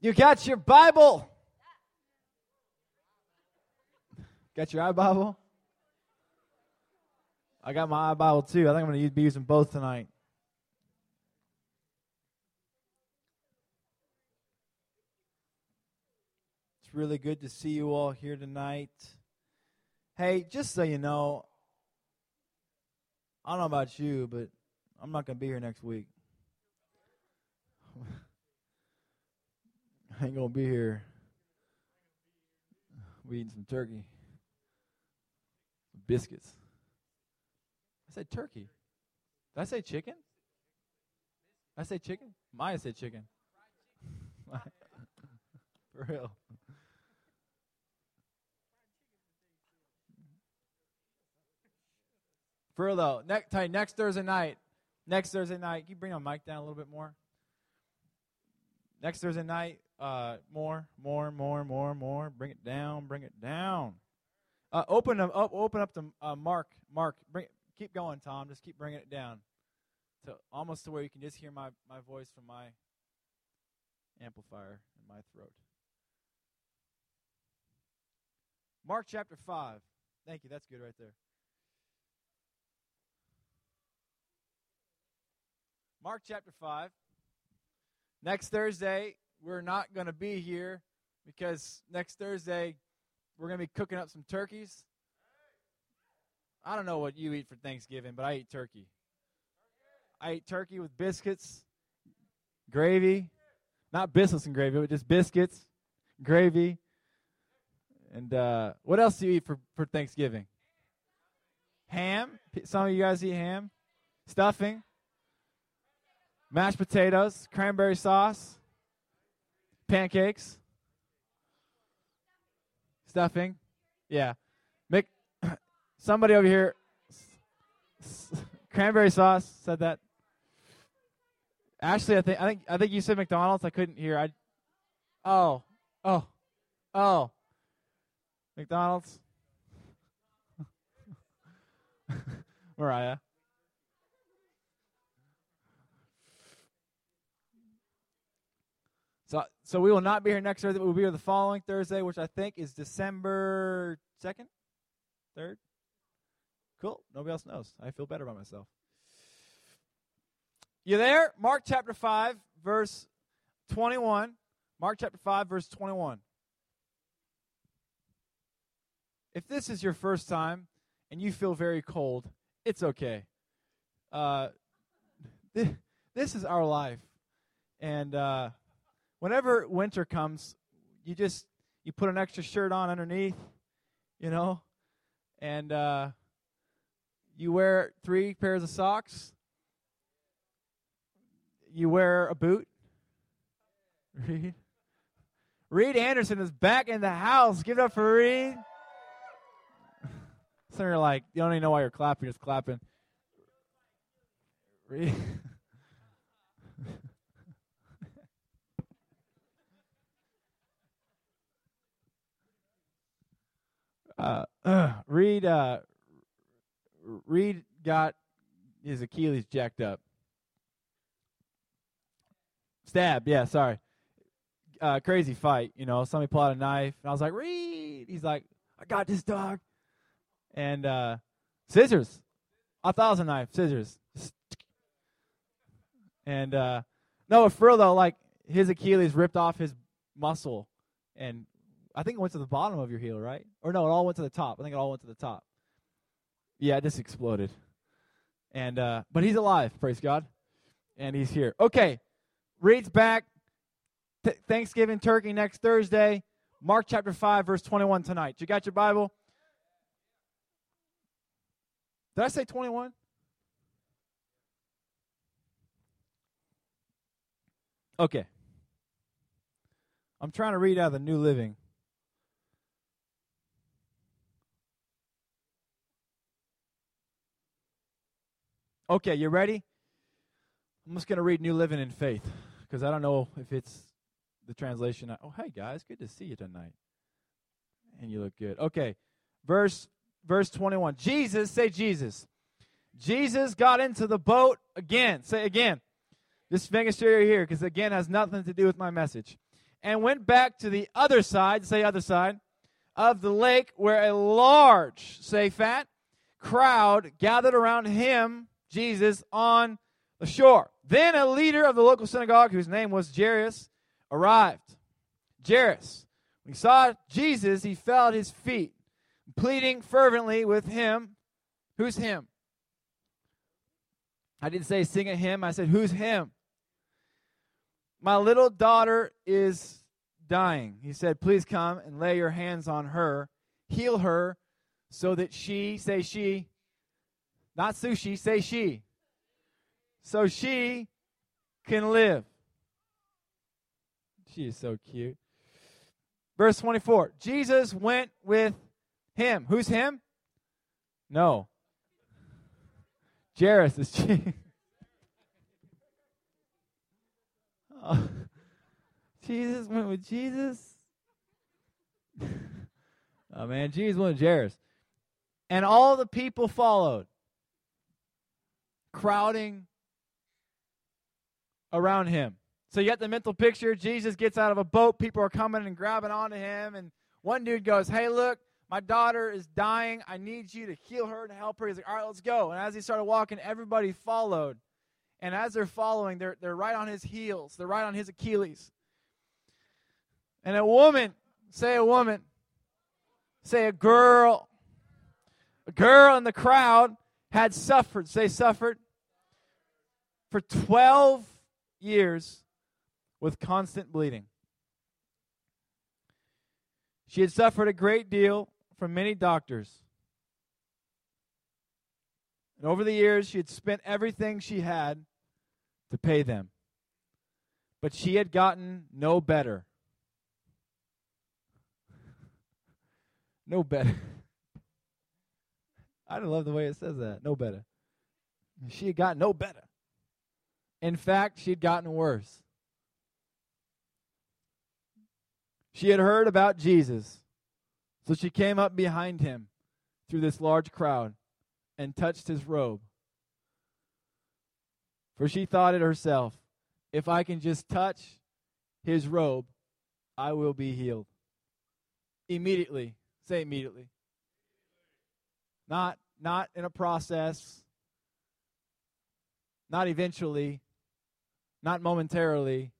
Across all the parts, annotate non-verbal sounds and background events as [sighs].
You got your Bible? Got your iBible? I got my iBible too. I think I'm going to be using both tonight. It's really good to see you all here tonight. Hey, just so you know, I don't know about you, but I'm not going to be here next week. [laughs] Ain't to be here. We eating some turkey, biscuits. I said turkey. Did I say chicken? I say chicken? Maya said chicken. [laughs] For real. For real though, next next Thursday night, next Thursday night, can you bring my mic down a little bit more? Next Thursday night, uh, more, more, more, more, more. Bring it down, bring it down. Uh, open up, open up to uh, Mark. Mark, bring, keep going, Tom. Just keep bringing it down, to almost to where you can just hear my my voice from my amplifier in my throat. Mark chapter five. Thank you. That's good right there. Mark chapter 5. Next Thursday, we're not going to be here because next Thursday, we're going to be cooking up some turkeys. I don't know what you eat for Thanksgiving, but I eat turkey. I eat turkey with biscuits, gravy. Not biscuits and gravy, but just biscuits, gravy. And uh, what else do you eat for, for Thanksgiving? Ham. Some of you guys eat ham. Stuffing mashed potatoes, cranberry sauce, pancakes, stuffing. Yeah. Mick, [clears throat] somebody over here, cranberry sauce said that. Ashley, I think I think I think you said McDonald's. I couldn't hear. I. Oh, oh, oh. McDonald's. [laughs] Mariah. So, we will not be here next Thursday. We'll be here the following Thursday, which I think is December 2nd, 3rd. Cool. Nobody else knows. I feel better about myself. You there? Mark chapter 5, verse 21. Mark chapter 5, verse 21. If this is your first time and you feel very cold, it's okay. Uh, [laughs] this is our life. And uh, whenever winter comes, you just you put an extra shirt on underneath, you know, and uh, you wear three pairs of socks. You wear a boot. Reed. Reed Anderson is back in the house. Give it up for Reed. [laughs] Some of you are like, you don't even know why you're clapping, you're just clapping. Reed. [laughs] Uh, uh, Reed uh, Reed got his Achilles jacked up. Stabbed, yeah, sorry. Uh, crazy fight, you know. Somebody pulled out a knife, and I was like, Reed. He's like, I got this dog. And uh, scissors. I thought it was a knife. Scissors. And uh, no, for real though, like his Achilles ripped off his muscle and I think it went to the bottom of your heel, right? Or no, it all went to the top. I think it all went to the top. Yeah, it just exploded. And uh, but he's alive, praise God, and he's here. Okay, Reed's back. Th- Thanksgiving turkey next Thursday. Mark chapter five, verse twenty-one tonight. You got your Bible? Did I say twenty-one? Okay. I'm trying to read out of the New Living. Okay, you ready? I'm just going to read New Living in Faith because I don't know if it's the translation. Oh, hey guys, good to see you tonight. And you look good. Okay. Verse verse 21. Jesus, say Jesus. Jesus got into the boat again. Say again. Just making sure here because again has nothing to do with my message. and went back to the other side, say other side, of the lake where a large, say fat, crowd gathered around him, Jesus, on the shore. Then a leader of the local synagogue, whose name was Jairus, arrived. Jairus, when he saw Jesus, he fell at his feet, pleading fervently with him. Who's him? I didn't say sing a hymn, I said, Who's him? My little daughter is dying. He said, Please come and lay your hands on her, heal her, so that she, say she, not sushi, say she, so she can live. She is so cute. Verse 24 Jesus went with him. Who's him? No. Jairus is. [laughs] oh. [laughs] Jesus went with Jesus. [laughs] oh man, Jesus went with Jairus. And all the people followed, crowding around him. So you get the mental picture. Jesus gets out of a boat. People are coming and grabbing onto him. And one dude goes, Hey, look, my daughter is dying. I need you to heal her and help her. He's like, All right, let's go. And as he started walking, everybody followed. And as they're following, they're, they're right on his heels, they're right on his Achilles. And a woman, say a woman, say a girl, a girl in the crowd had suffered, say suffered, for 12 years with constant bleeding. She had suffered a great deal from many doctors. And over the years, she had spent everything she had to pay them. But she had gotten no better. [laughs] No better. [laughs] I love the way it says that. No better. She had gotten no better. In fact, she had gotten worse. She had heard about Jesus, so she came up behind him through this large crowd and touched his robe. For she thought it herself, if I can just touch his robe, I will be healed. Immediately, say immediately. Not not in a process, not eventually, not momentarily,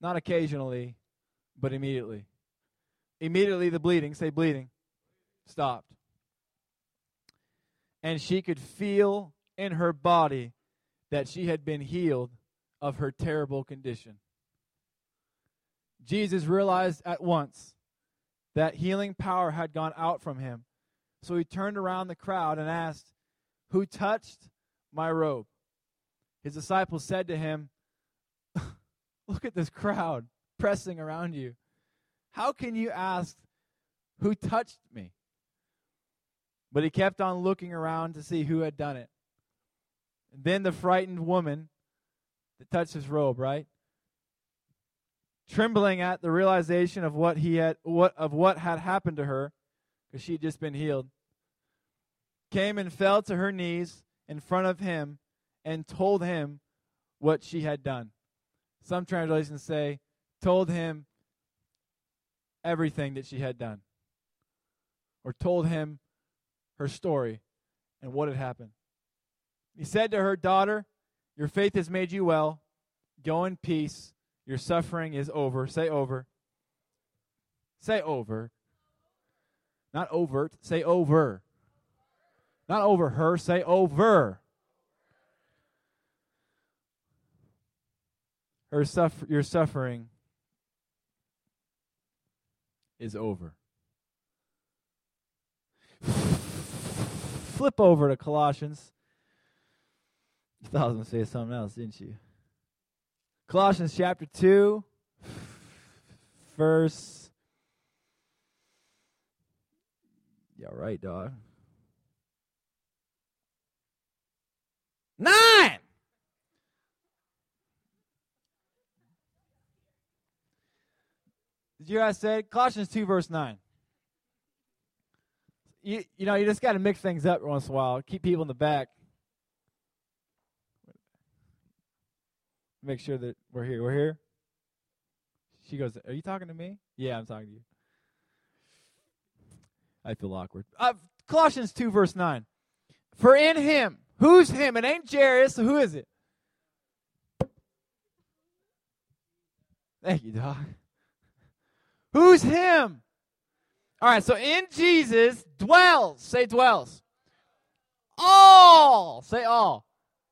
not occasionally, but immediately. Immediately the bleeding, say bleeding, stopped. And she could feel in her body that she had been healed of her terrible condition. Jesus realized at once that healing power had gone out from him. So he turned around the crowd and asked, Who touched my robe? His disciples said to him, Look at this crowd pressing around you. How can you ask, Who touched me? But he kept on looking around to see who had done it. And then the frightened woman that touched his robe, right? Trembling at the realization of what he had what of what had happened to her, because she had just been healed, came and fell to her knees in front of him and told him what she had done. Some translations say, told him everything that she had done, or told him her story and what had happened. He said to her, Daughter, your faith has made you well. Go in peace. Your suffering is over. Say over. Say over. Not overt. Say over. Not over her. Say over. Her suffer- your suffering is over. Flip over to Colossians. You thought I was going to say something else, didn't you? Colossians chapter 2, verse. Yeah, right, dog. Nine! Did you guys say Colossians 2, verse 9? You, you know, you just got to mix things up once in a while. Keep people in the back. Make sure that we're here. We're here. She goes, Are you talking to me? Yeah, I'm talking to you. I feel awkward. Uh, Colossians 2, verse 9. For in him, who's him? It ain't Jairus, who is it? Thank you, Doc. Who's him? All right, so in Jesus dwells, say dwells. All, say all.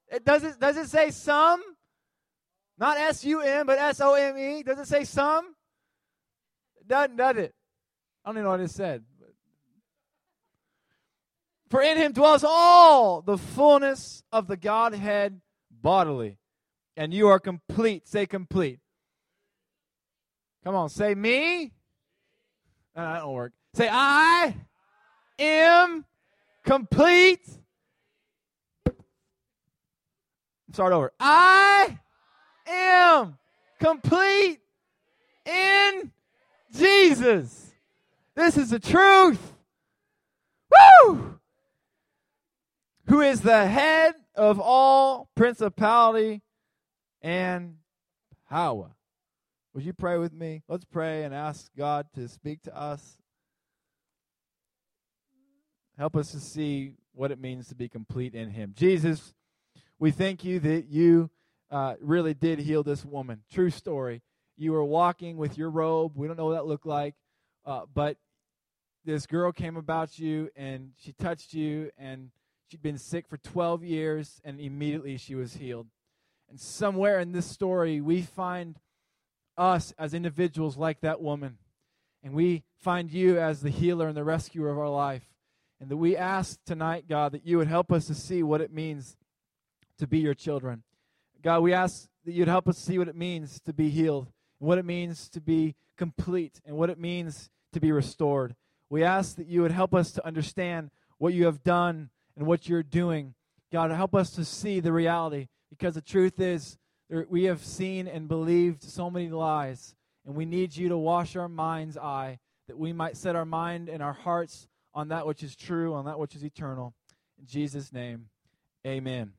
It does it does it say some? Not S U M, but S O M E. Does it say some? It doesn't, does it? I don't even know what it said. For in him dwells all the fullness of the Godhead bodily. And you are complete. Say complete. Come on, say me. No, that don't work. Say I am complete. Start over. I am complete in Jesus. This is the truth. Woo! Who is the head of all principality and power. Would you pray with me? Let's pray and ask God to speak to us. Help us to see what it means to be complete in Him. Jesus, we thank you that you uh, really did heal this woman. True story. You were walking with your robe. We don't know what that looked like, uh, but this girl came about you and she touched you, and she'd been sick for 12 years, and immediately she was healed. And somewhere in this story, we find us as individuals like that woman. And we find you as the healer and the rescuer of our life. And that we ask tonight, God, that you would help us to see what it means to be your children. God, we ask that you'd help us see what it means to be healed, and what it means to be complete, and what it means to be restored. We ask that you would help us to understand what you have done and what you're doing. God, help us to see the reality, because the truth is, we have seen and believed so many lies, and we need you to wash our mind's eye that we might set our mind and our hearts on that which is true, on that which is eternal. In Jesus' name, amen.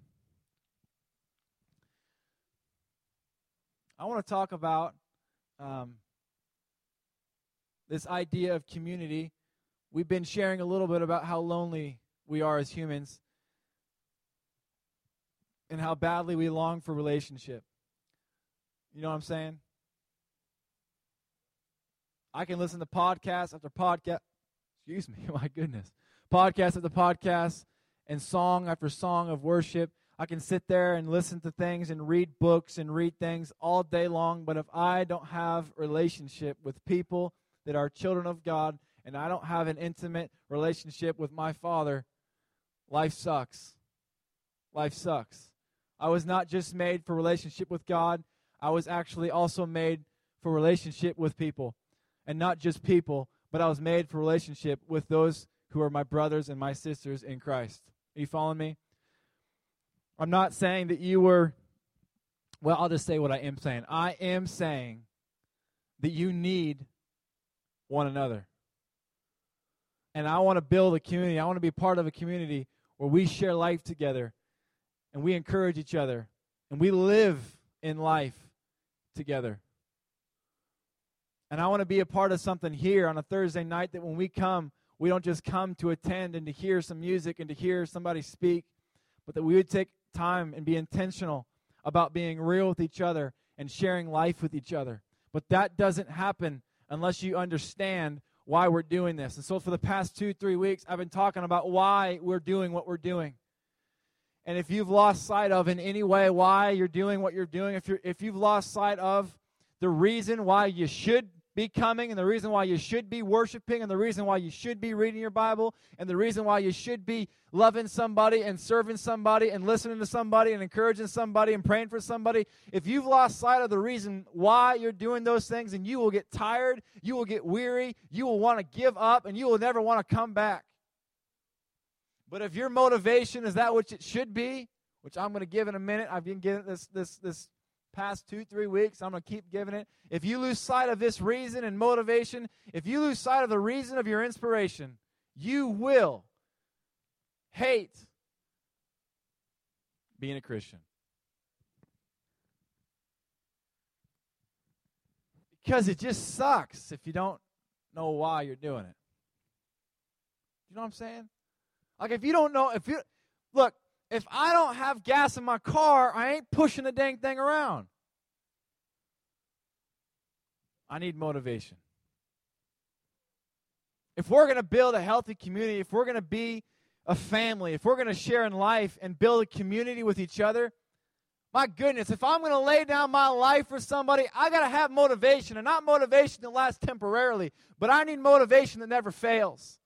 I want to talk about um, this idea of community. We've been sharing a little bit about how lonely we are as humans and how badly we long for relationship. You know what I'm saying? I can listen to podcast after podcast. Excuse me, [laughs] my goodness. Podcast after podcast and song after song of worship. I can sit there and listen to things and read books and read things all day long, but if I don't have relationship with people that are children of God and I don't have an intimate relationship with my Father, life sucks. Life sucks. I was not just made for relationship with God, I was actually also made for relationship with people. And not just people, but I was made for relationship with those who are my brothers and my sisters in Christ. Are you following me? I'm not saying that you were, well, I'll just say what I am saying. I am saying that you need one another. And I want to build a community. I want to be part of a community where we share life together and we encourage each other and we live in life together. And I want to be a part of something here on a Thursday night that when we come, we don't just come to attend and to hear some music and to hear somebody speak, but that we would take time and be intentional about being real with each other and sharing life with each other. But that doesn't happen unless you understand why we're doing this. And so for the past two, three weeks, I've been talking about why we're doing what we're doing. And if you've lost sight of in any way why you're doing what you're doing, if, you're, if you've lost sight of the reason why you should be coming and the reason why you should be worshiping and the reason why you should be reading your Bible and the reason why you should be loving somebody and serving somebody and listening to somebody and encouraging somebody and praying for somebody, if you've lost sight of the reason why you're doing those things, and you will get tired, you will get weary, you will want to give up, and you will never want to come back. But if your motivation is that which it should be, which I'm going to give in a minute, I've been giving this this this past two three weeks. I'm going to keep giving it. If you lose sight of this reason and motivation, if you lose sight of the reason of your inspiration, you will hate being a Christian. Because it just sucks if you don't know why you're doing it. You know what I'm saying? Like if you don't know, if you look, if I don't have gas in my car, I ain't pushing the dang thing around. I need motivation. If we're going to build a healthy community, if we're going to be a family, if we're going to share in life and build a community with each other, my goodness, if I'm going to lay down my life for somebody, I got to have motivation, and not motivation that lasts temporarily, but I need motivation that never fails.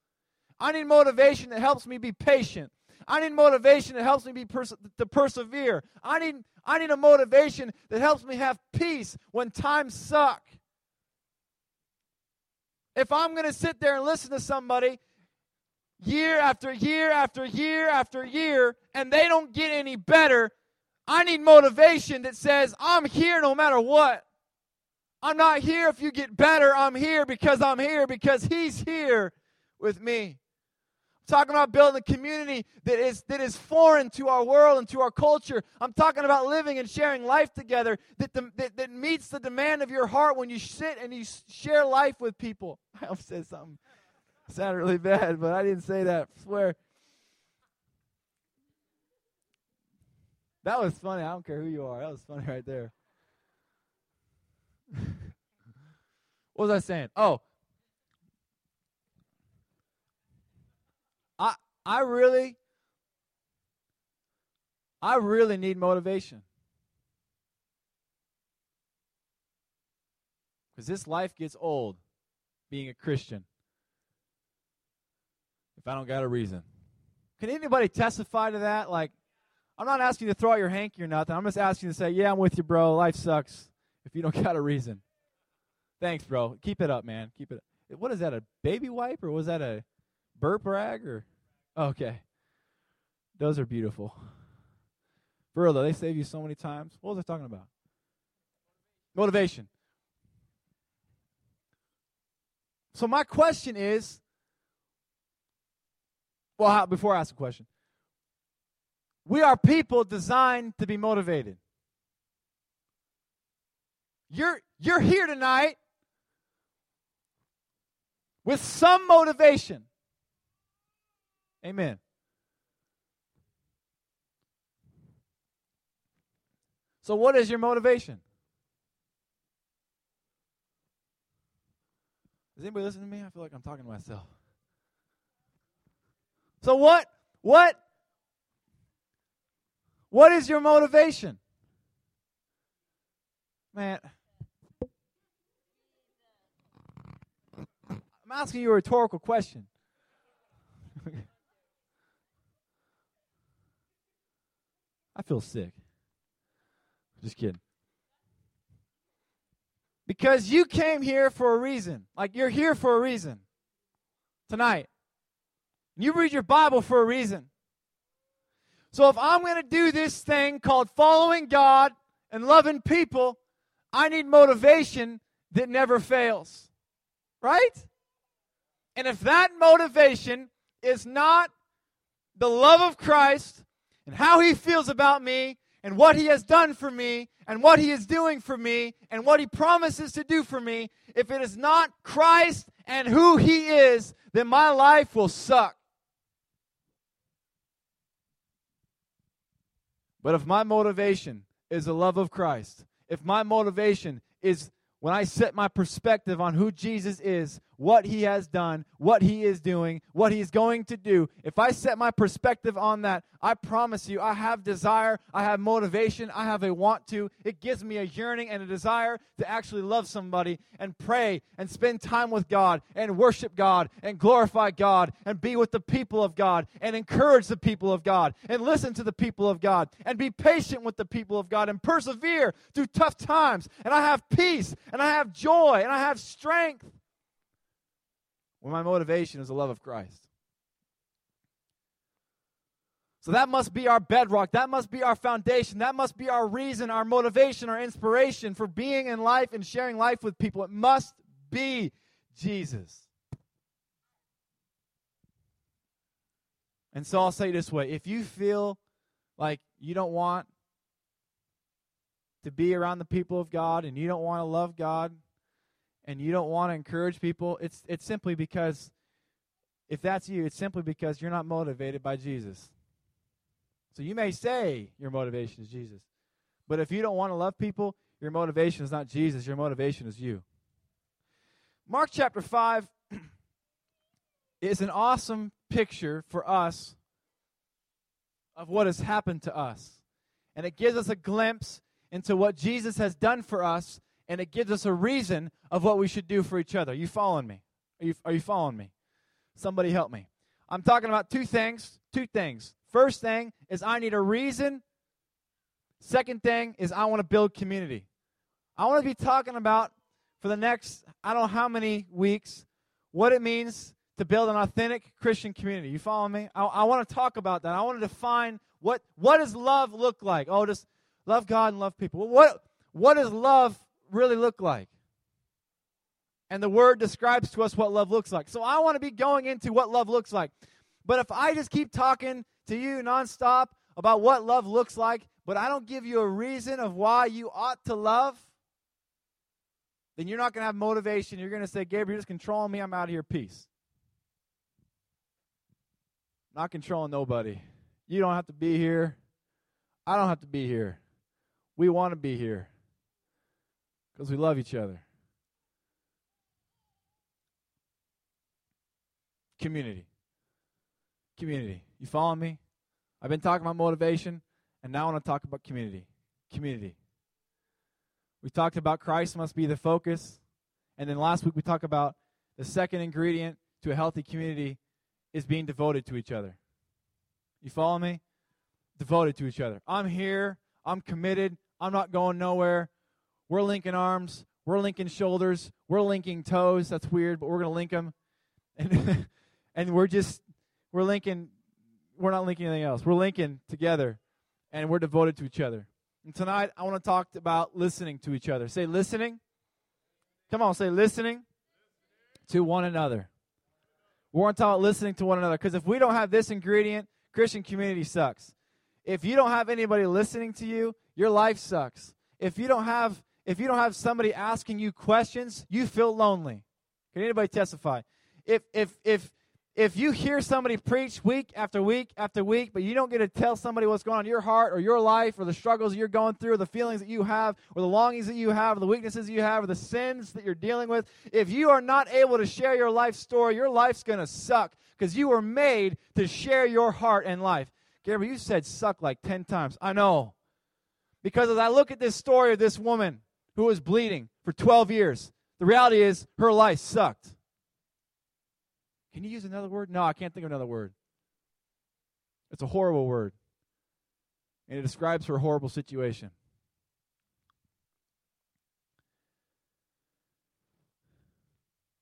I need motivation that helps me be patient. I need motivation that helps me be pers- to persevere. I need I need a motivation that helps me have peace when times suck. If I'm going to sit there and listen to somebody year after year after year after year and they don't get any better, I need motivation that says, I'm here no matter what. I'm not here if you get better. I'm here because I'm here because He's here with me. Talking about building a community that is, that is foreign to our world and to our culture. I'm talking about living and sharing life together that, the, that, that meets the demand of your heart when you sit and you share life with people. [laughs] I almost said something sounded really bad, but I didn't say that. I swear. That was funny. I don't care who you are. That was funny right there. [laughs] what was I saying? Oh. I really I really need motivation. Cuz this life gets old being a Christian. If I don't got a reason. Can anybody testify to that like I'm not asking you to throw out your hanky or nothing. I'm just asking you to say, yeah, I'm with you, bro. Life sucks if you don't [laughs] got a reason. Thanks, bro. Keep it up, man. Keep it. up. What is that? A baby wipe or was that a burp rag or? Okay. Those are beautiful. For real though, they save you so many times. What was I talking about? Motivation. So my question is, well, how, before I ask a question, we are people designed to be motivated. You're, you're here tonight with some motivation. Amen. So, what is your motivation? Is anybody listening to me? I feel like I'm talking to myself. So, what, what what is your motivation? Man, I'm asking you a rhetorical question. I feel sick. Just kidding. Because you came here for a reason. Like you're here for a reason tonight. You read your Bible for a reason. So if I'm going to do this thing called following God and loving people, I need motivation that never fails. Right? And if that motivation is not the love of Christ and how he feels about me and what he has done for me and what he is doing for me and what he promises to do for me, if it is not Christ and who he is, then my life will suck. But if my motivation is the love of Christ, if my motivation is when I set my perspective on who Jesus is, what he has done, what he is doing, what he's going to do, if I set my perspective on that, I promise you, I have desire, I have motivation, I have a want to. It gives me a yearning and a desire to actually love somebody and pray and spend time with God and worship God and glorify God and be with the people of God and encourage the people of God and listen to the people of God and be patient with the people of God and persevere through tough times. And I have peace and I have joy and I have strength when my motivation is the love of Christ. So that must be our bedrock. That must be our foundation. That must be our reason, our motivation, our inspiration for being in life and sharing life with people. It must be Jesus. And so I'll say this way if you feel like you don't want to be around the people of God and you don't want to love God, and you don't want to encourage people, it's it's simply because if that's you, it's simply because you're not motivated by Jesus. So you may say your motivation is Jesus. But if you don't want to love people, your motivation is not Jesus, your motivation is you. Mark chapter 5 [clears throat] is an awesome picture for us of what has happened to us. And it gives us a glimpse into what Jesus has done for us, and it gives us a reason of what we should do for each other. Are you following me? Are you, are you following me? Somebody help me. I'm talking about two things. Two things. First thing is I need a reason. Second thing is I want to build community. I want to be talking about for the next, I don't know how many weeks, what it means to build an authentic Christian community. You follow me? I, I want to talk about that. I want to define what what does love look like? Oh, just love God and love people. What what does love really look like? And the word describes to us what love looks like. So I want to be going into what love looks like. But if I just keep talking to you nonstop about what love looks like, but I don't give you a reason of why you ought to love, then you're not going to have motivation. You're going to say, Gabriel, you're just controlling me. I'm out of here. Peace. Not controlling nobody. You don't have to be here. I don't have to be here. We want to be here because we love each other. Community. Community. You follow me? I've been talking about motivation, and now I want to talk about community. Community. We talked about Christ must be the focus. And then last week we talked about the second ingredient to a healthy community is being devoted to each other. You follow me? Devoted to each other. I'm here. I'm committed. I'm not going nowhere. We're linking arms. We're linking shoulders. We're linking toes. That's weird, but we're going to link them. And, [laughs] and we're just, we're linking, we're not linking anything else. We're linking together, and we're devoted to each other. And tonight, I want to talk about listening to each other. Say listening. Come on, say listening to one another. We want to talk about listening to one another because if we don't have this ingredient, Christian community sucks. If you don't have anybody listening to you, your life sucks. If you don't have if you don't have somebody asking you questions, you feel lonely. Can anybody testify? If if if if you hear somebody preach week after week after week, but you don't get to tell somebody what's going on in your heart or your life or the struggles you're going through or the feelings that you have or the longings that you have or the weaknesses you have or the sins that you're dealing with, if you are not able to share your life story, your life's going to suck because you were made to share your heart and life. Gabriel, you said suck like 10 times. I know. Because as I look at this story of this woman who was bleeding for 12 years, the reality is her life sucked. Can you use another word? No, I can't think of another word. It's a horrible word. And it describes her horrible situation.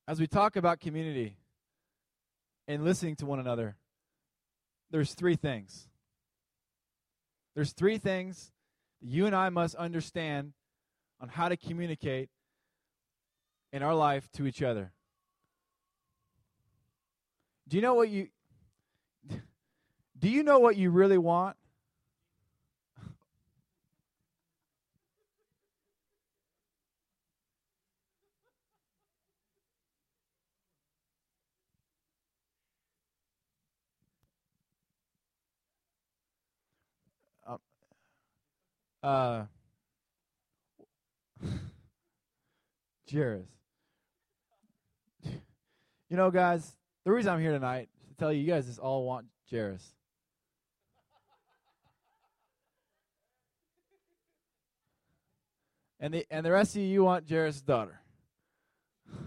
As we talk about community and listening to one another, there's three things. There's three things you and I must understand on how to communicate in our life to each other. Do you know what you [laughs] Do you know what you really want? Um, [laughs] uh, Jairus. [laughs] You know, guys, the reason I'm here tonight is to tell you, you guys just all want Jairus. And the and the rest of you, you want Jairus' daughter. [laughs]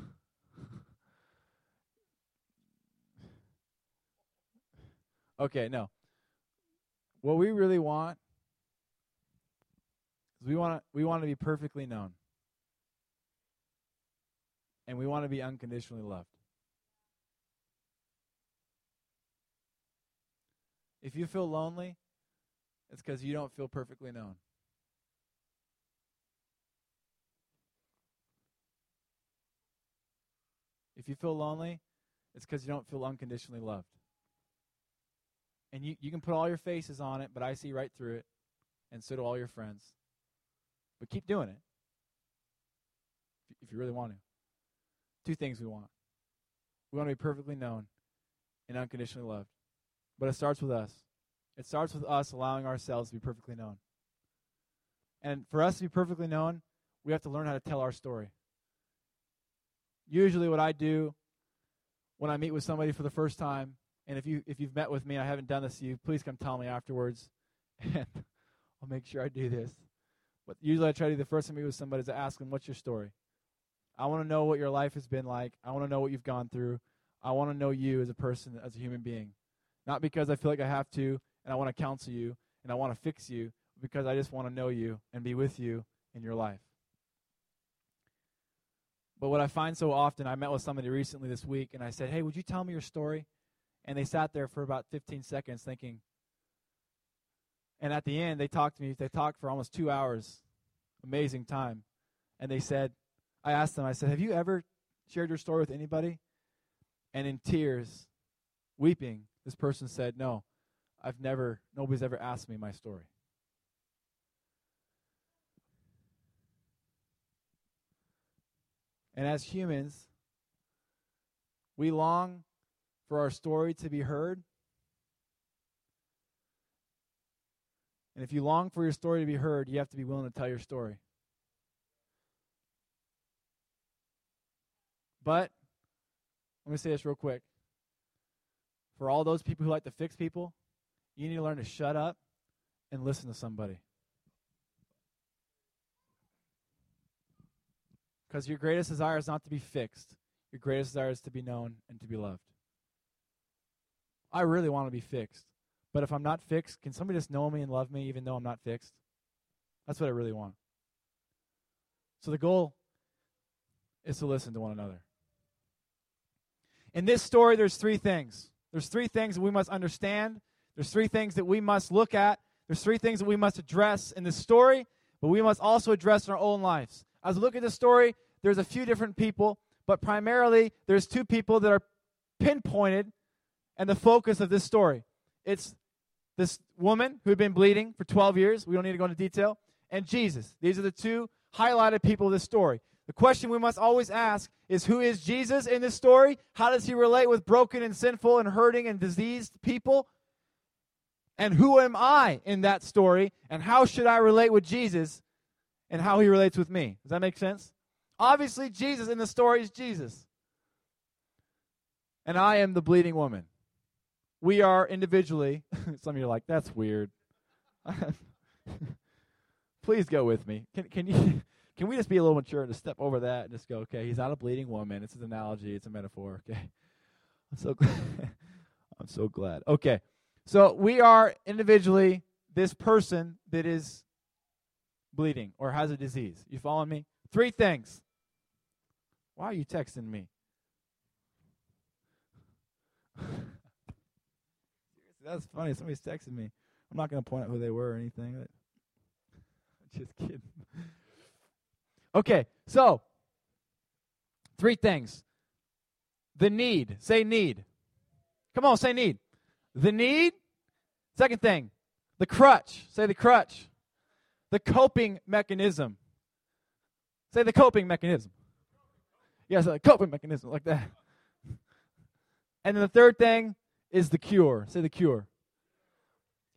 okay, no. What we really want is we want to we want to be perfectly known. And we want to be unconditionally loved. If you feel lonely, it's because you don't feel perfectly known. If you feel lonely, it's because you don't feel unconditionally loved. And you, you can put all your faces on it, but I see right through it, and so do all your friends. But keep doing it if you really want to. Two things we want. We want to be perfectly known and unconditionally loved. But it starts with us. It starts with us allowing ourselves to be perfectly known. And for us to be perfectly known, we have to learn how to tell our story. Usually, what I do when I meet with somebody for the first time, and if you if you've met with me and I haven't done this to you, please come tell me afterwards, [laughs] and I'll make sure I do this. But usually, I try to do the first time I meet with somebody is to ask them, "What's your story?" I want to know what your life has been like. I want to know what you've gone through. I want to know you as a person, as a human being. Not because I feel like I have to and I want to counsel you and I want to fix you, because I just want to know you and be with you in your life. But what I find so often, I met with somebody recently this week and I said, Hey, would you tell me your story? And they sat there for about 15 seconds thinking. And at the end, they talked to me. They talked for almost two hours. Amazing time. And they said, I asked them, I said, Have you ever shared your story with anybody? And in tears, weeping, this person said, No, I've never, nobody's ever asked me my story. And as humans, we long for our story to be heard. And if you long for your story to be heard, you have to be willing to tell your story. But let me say this real quick. For all those people who like to fix people, you need to learn to shut up and listen to somebody. Because your greatest desire is not to be fixed, your greatest desire is to be known and to be loved. I really want to be fixed. But if I'm not fixed, can somebody just know me and love me even though I'm not fixed? That's what I really want. So the goal is to listen to one another. In this story, there's three things. There's three things that we must understand. There's three things that we must look at. There's three things that we must address in this story, but we must also address in our own lives. As we look at this story, there's a few different people, but primarily there's two people that are pinpointed and the focus of this story. It's this woman who had been bleeding for 12 years. We don't need to go into detail. And Jesus. These are the two highlighted people of this story. The question we must always ask is who is Jesus in this story? How does he relate with broken and sinful and hurting and diseased people? And who am I in that story? And how should I relate with Jesus and how he relates with me? Does that make sense? Obviously, Jesus in the story is Jesus. And I am the bleeding woman. We are individually, [laughs] some of you are like, that's weird. [laughs] Please go with me. Can, can you can we just be a little mature and just step over that and just go, okay, he's not a bleeding woman. It's an analogy, it's a metaphor. [laughs] Okay. I'm so glad. [laughs] I'm so glad. Okay. So we are individually this person that is bleeding or has a disease. You following me? Three things. Why are you texting me? [laughs] That's funny. Somebody's texting me. I'm not going to point out who they were or anything. Just kidding. Okay, so three things. The need. Say need. Come on, say need. The need. Second thing, the crutch. Say the crutch. The coping mechanism. Say the coping mechanism. Yes, yeah, the coping mechanism, like that. And then the third thing is the cure. Say the cure.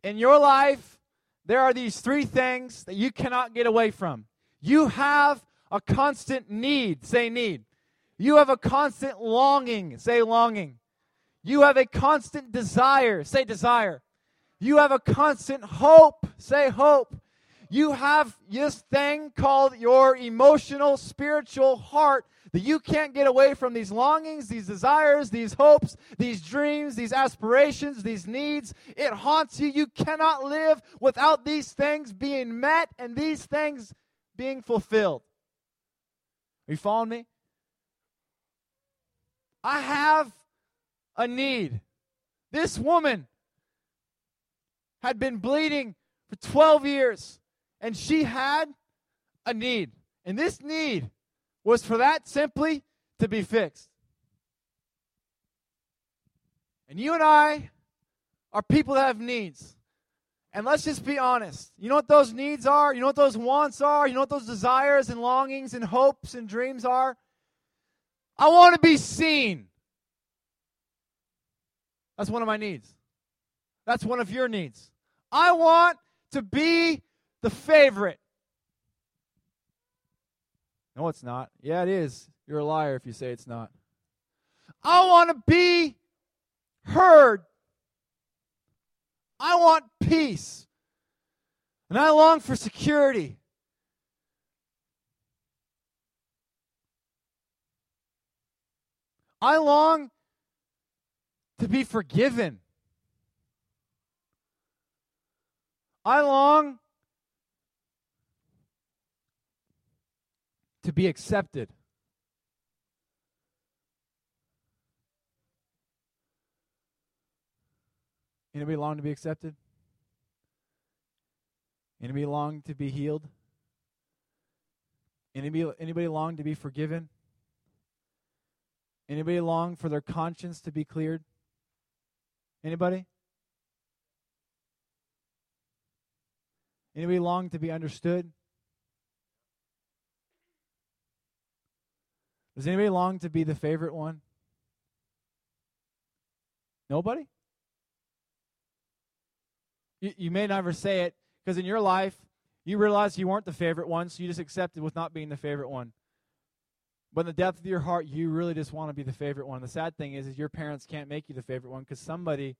In your life, there are these three things that you cannot get away from. You have a constant need. Say need. You have a constant longing. Say longing. You have a constant desire. Say desire. You have a constant hope. Say hope. You have this thing called your emotional, spiritual heart that you can't get away from these longings, these desires, these hopes, these dreams, these aspirations, these needs. It haunts you. You cannot live without these things being met and these things being fulfilled. Are you following me? I have a need. This woman had been bleeding for 12 years, and she had a need. And this need was for that simply to be fixed. And you and I are people that have needs. And let's just be honest. You know what those needs are? You know what those wants are? You know what those desires and longings and hopes and dreams are? I want to be seen. That's one of my needs. That's one of your needs. I want to be the favorite. No, it's not. Yeah, it is. You're a liar if you say it's not. I want to be heard. I want peace. And I long for security. I long to be forgiven. I long to be accepted. Anybody long to be accepted? Anybody long to be healed? Anybody, anybody long to be forgiven? Anybody long for their conscience to be cleared? Anybody? Anybody long to be understood? Does anybody long to be the favorite one? Nobody? You, you may never say it because in your life, you realize you weren't the favorite one, so you just accepted with not being the favorite one. But in the depth of your heart, you really just want to be the favorite one. The sad thing is, is your parents can't make you the favorite one because somebody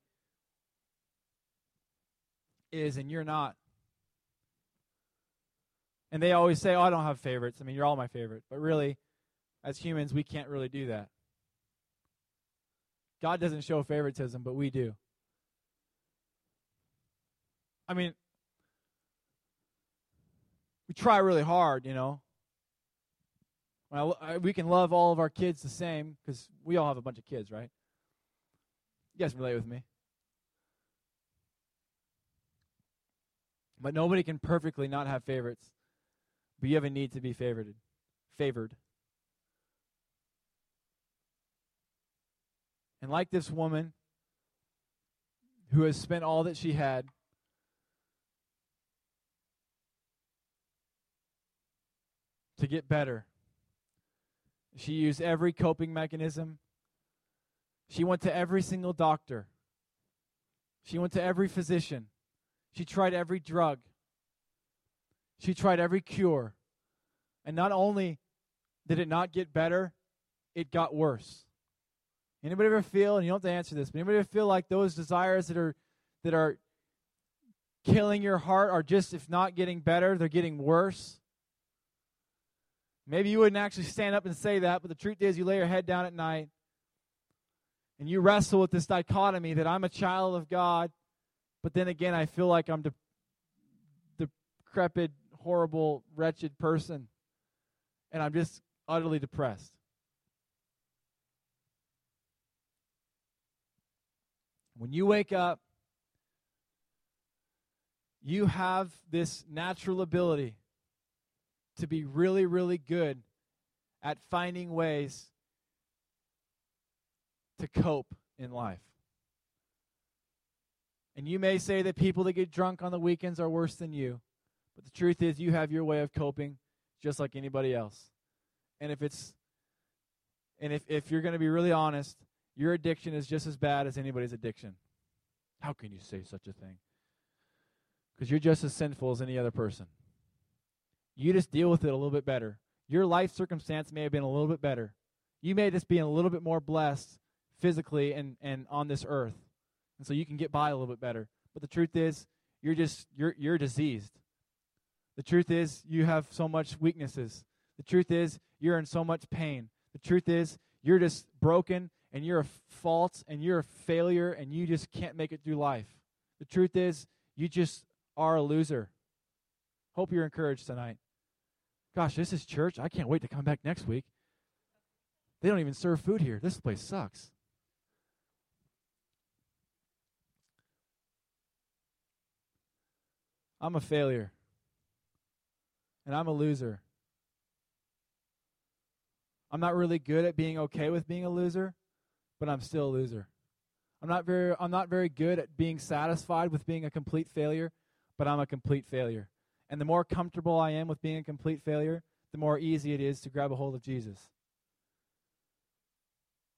is and you're not. And they always say, "Oh, I don't have favorites." I mean, you're all my favorite, but really, as humans, we can't really do that. God doesn't show favoritism, but we do. I mean, we try really hard, you know. Well, we can love all of our kids the same because we all have a bunch of kids, right? You guys relate with me. But nobody can perfectly not have favorites. But you have a need to be favored. Favored. And like this woman who has spent all that she had to get better. She used every coping mechanism. She went to every single doctor. She went to every physician. She tried every drug. She tried every cure. And not only did it not get better, it got worse. Anybody ever feel, and you don't have to answer this, but anybody ever feel like those desires that are that are killing your heart are just, if not getting better, they're getting worse? Maybe you wouldn't actually stand up and say that, but the truth is, you lay your head down at night and you wrestle with this dichotomy that I'm a child of God, but then again, I feel like I'm de- decrepit, horrible, wretched person, and I'm just utterly depressed. When you wake up, you have this natural ability to be really, really good at finding ways to cope in life. And you may say that people that get drunk on the weekends are worse than you, but the truth is, you have your way of coping just like anybody else. And if it's and if, if you're going to be really honest, your addiction is just as bad as anybody's addiction. How can you say such a thing? Because you're just as sinful as any other person. You just deal with it a little bit better. Your life circumstance may have been a little bit better. You may just be a little bit more blessed physically and, and on this earth. And so you can get by a little bit better. But the truth is, you're just you're you're diseased. The truth is you have so much weaknesses. The truth is you're in so much pain. The truth is you're just broken and you're a fault and you're a failure and you just can't make it through life. The truth is you just are a loser. Hope you're encouraged tonight. Gosh, this is church. I can't wait to come back next week. They don't even serve food here. This place sucks. I'm a failure. And I'm a loser. I'm not really good at being okay with being a loser, but I'm still a loser. I'm not very I'm not very good at being satisfied with being a complete failure, but I'm a complete failure. And the more comfortable I am with being a complete failure, the more easy it is to grab a hold of Jesus.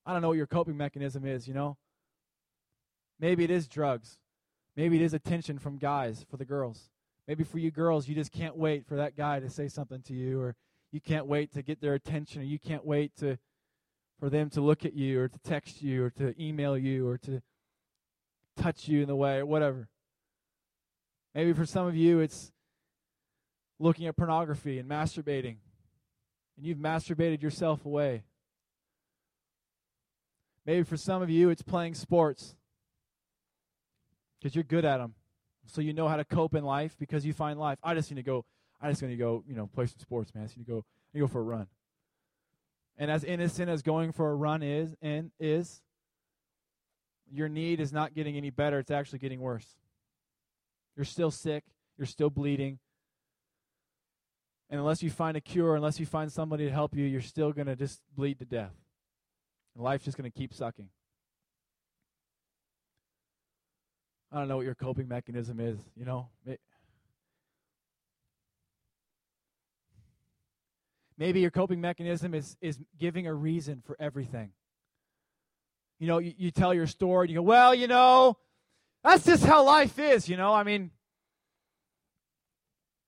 I don't know what your coping mechanism is, you know? Maybe it is drugs. Maybe it is attention from guys for the girls. Maybe for you girls, you just can't wait for that guy to say something to you, or you can't wait to get their attention, or you can't wait to for them to look at you, or to text you, or to email you, or to touch you in the way, or whatever. Maybe for some of you, it's looking at pornography and masturbating, and you've masturbated yourself away. Maybe for some of you, it's playing sports because you're good at them. So you know how to cope in life because you find life. I just need to go. I just need to go. You know, play some sports, man. I just need to go. I go for a run. And as innocent as going for a run is, and is, your need is not getting any better. It's actually getting worse. You're still sick. You're still bleeding. And unless you find a cure, unless you find somebody to help you, you're still going to just bleed to death. And life's just going to keep sucking. I don't know what your coping mechanism is, you know. Maybe your coping mechanism is is giving a reason for everything. You know, you, you tell your story and you go, well, you know, that's just how life is, you know. I mean,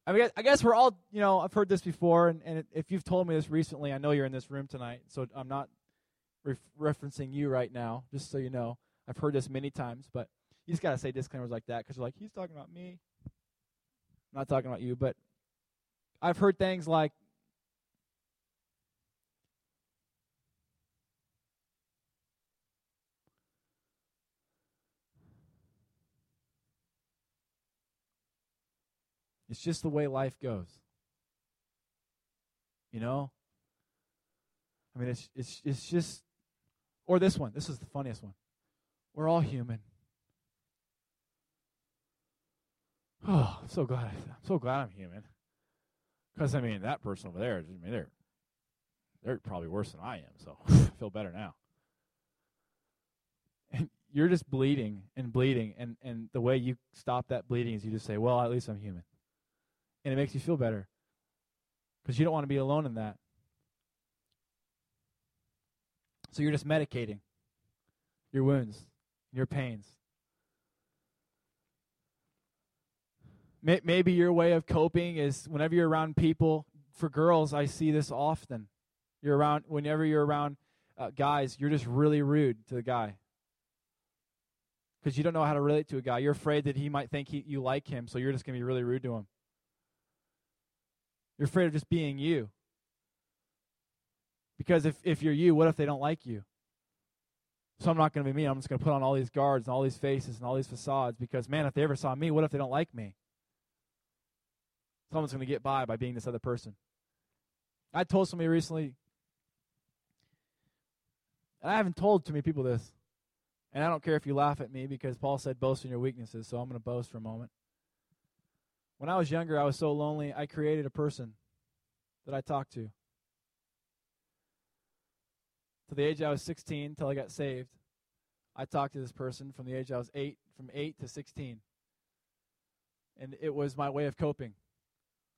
I mean, I guess we're all, you know, I've heard this before, and, and if you've told me this recently, I know you're in this room tonight, so I'm not ref- referencing you right now, just so you know. I've heard this many times, but you just got to say disclaimers like that because you're like, he's talking about me. I'm not talking about you, but I've heard things like, It's just the way life goes. You know? I mean, it's, it's, it's just, or this one. This is the funniest one. We're all human. Oh, [sighs] I'm so glad. I'm so glad I'm human. Because I mean, that person over there, I mean, they're they're probably worse than I am. So [laughs] I feel better now. And you're just bleeding and bleeding, and and the way you stop that bleeding is you just say, "Well, at least I'm human," and it makes you feel better because you don't want to be alone in that. So you're just medicating your wounds, your pains. Maybe your way of coping is whenever you're around people. For girls, I see this often. You're around whenever you're around uh, guys, you're just really rude to the guy because you don't know how to relate to a guy. You're afraid that he might think he, you like him, so you're just going to be really rude to him. You're afraid of just being you. Because if, if you're you, what if they don't like you? So I'm not going to be me. I'm just going to put on all these guards and all these faces and all these facades because, man, if they ever saw me, what if they don't like me? Someone's going to get by by being this other person. I told somebody recently, and I haven't told too many people this, and I don't care if you laugh at me because Paul said boast in your weaknesses, so I'm going to boast for a moment. When I was younger, I was so lonely, I created a person that I talked to. To the age I was 16 till I got saved, I talked to this person from the age I was 8, from 8 to 16. And it was my way of coping.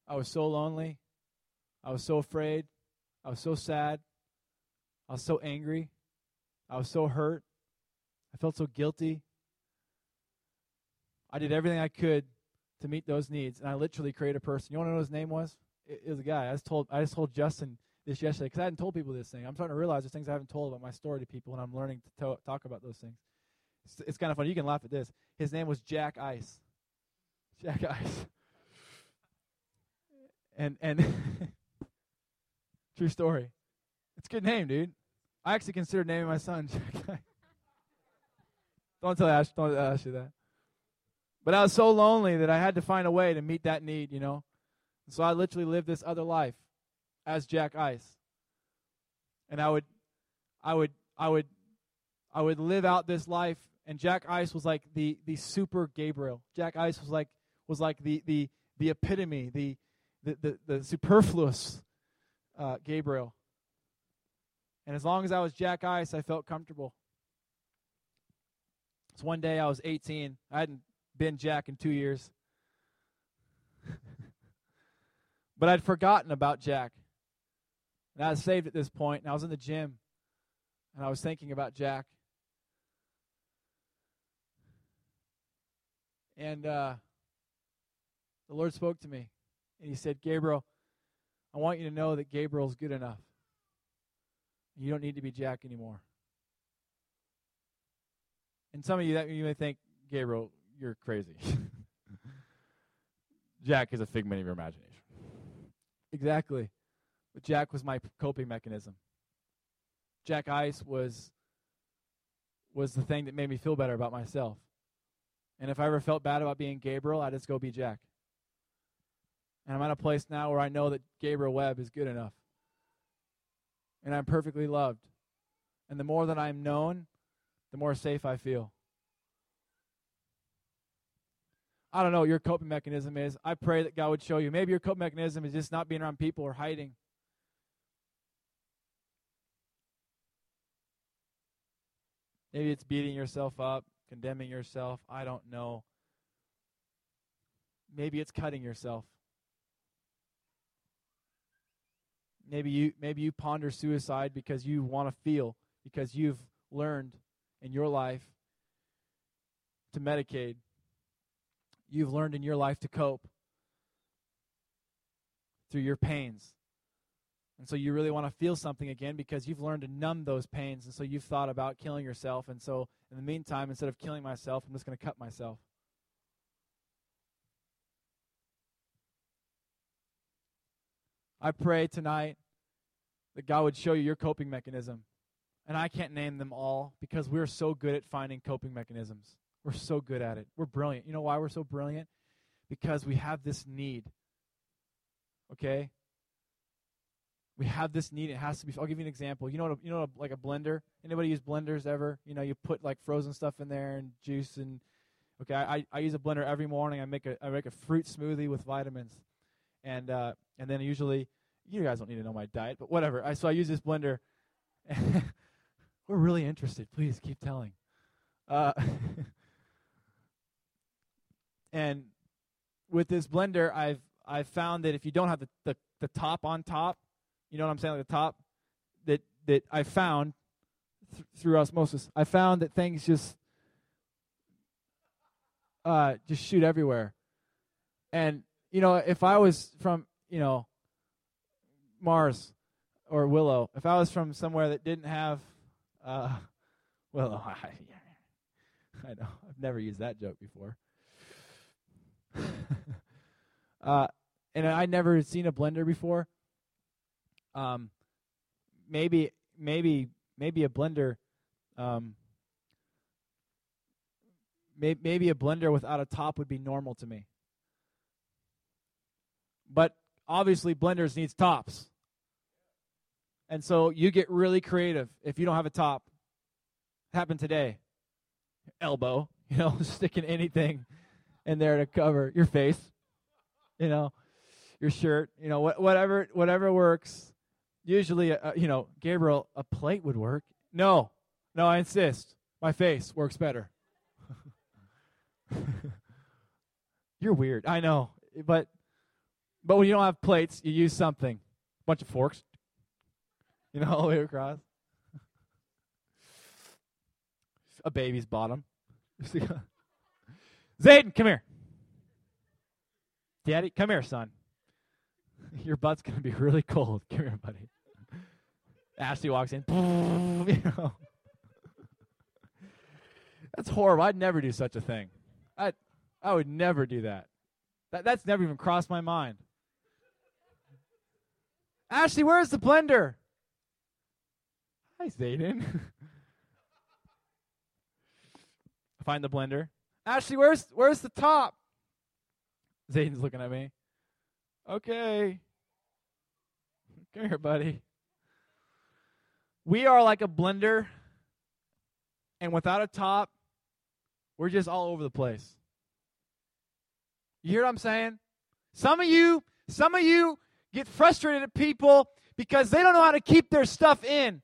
I was so lonely. I was so afraid. I was so sad. I was so angry. I was so hurt. I felt so guilty. I did everything I could to meet those needs, and I literally created a person. You want to know what his name was? It, it was a guy. I just told I just told Justin this yesterday because I hadn't told people this thing. I'm starting to realize there's things I haven't told about my story to people, and I'm learning to talk about those things. It's, it's kind of funny. You can laugh at this. His name was Jack Ice. Jack Ice. And and [laughs] true story. It's a good name, dude. I actually considered naming my son Jack. [laughs] don't tell Ash. Don't tell Ashley that. But I was so lonely that I had to find a way to meet that need, you know. So I literally lived this other life as Jack Ice. And I would, I would, I would, I would live out this life. And Jack Ice was like the the super Gabriel. Jack Ice was like was like the the the epitome, the the, the, the superfluous uh, Gabriel. And as long as I was Jack Ice, I felt comfortable. So one day I was 18. I hadn't been Jack in two years. [laughs] but I'd forgotten about Jack. And I was saved at this point, and I was in the gym. and I was thinking about Jack. And uh, the Lord spoke to me, and He said, Gabriel, I want you to know that Gabriel's good enough. You don't need to be Jack anymore. And some of you that you may think, Gabriel, you're crazy. [laughs] Jack is a figment of your imagination. Exactly. But Jack was my coping mechanism. Jack Ice was was the thing that made me feel better about myself. And if I ever felt bad about being Gabriel, I'd just go be Jack. And I'm at a place now where I know that Gabriel Webb is good enough. And I'm perfectly loved. And the more that I'm known, the more safe I feel. I don't know what your coping mechanism is. I pray that God would show you. Maybe your coping mechanism is just not being around people or hiding. Maybe it's beating yourself up, condemning yourself. I don't know. Maybe it's cutting yourself. Maybe you maybe you ponder suicide because you want to feel because you've learned in your life to medicate. You've learned in your life to cope through your pains. And so you really want to feel something again because you've learned to numb those pains. And so you've thought about killing yourself. And so in the meantime, instead of killing myself, I'm just going to cut myself. I pray tonight that God would show you your coping mechanism. And I can't name them all because we're so good at finding coping mechanisms. We're so good at it. We're brilliant. You know why we're so brilliant? Because we have this need. Okay? We have this need. It has to be. I'll give you an example. You know, what a, you know, like a blender. Anybody use blenders ever? You know, you put like frozen stuff in there and juice and. Okay, I, I use a blender every morning. I make a I make a fruit smoothie with vitamins, and uh, and then usually you guys don't need to know my diet, but whatever. I so I use this blender. [laughs] We're really interested. Please keep telling. Uh, [laughs] and with this blender, I've I've found that if you don't have the, the, the top on top, you know what I'm saying, like the top, that that I found th- through osmosis, I found that things just uh, just shoot everywhere. And you know, if I was from you know Mars or Willow, if I was from somewhere that didn't have uh, [laughs] Willow, [laughs] I, [laughs] I know I've never used that joke before. [laughs] uh, and I'd never seen a blender before. Um, maybe, maybe, maybe a blender. Um, maybe a blender without a top would be normal to me. But obviously, blenders needs tops. And so you get really creative if you don't have a top. Happened today. Elbow, [laughs] you know, sticking anything in there to cover your face, you know, your shirt, you know, whatever whatever works. Usually, uh, you know, Gabriel, a plate would work. No, no, I insist. My face works better. [laughs] You're weird. I know, but but when you don't have plates, you use something. A bunch of forks. You know, [laughs] all the way across. [laughs] A baby's bottom. Zayden, come here. Daddy, come here, son. [laughs] Your butt's gonna be really cold. Come here, buddy. Ashley walks in. [laughs] That's horrible. I'd never do such a thing. I I would never do that. That that's never even crossed my mind. Ashley, where's the blender? Hi, Zayden. [laughs] Find the blender. Ashley, where's where's the top? Zayden's looking at me. Okay. Come here, buddy. We are like a blender, and without a top, we're just all over the place. You hear what I'm saying? Some of you, some of you get frustrated at people because they don't know how to keep their stuff in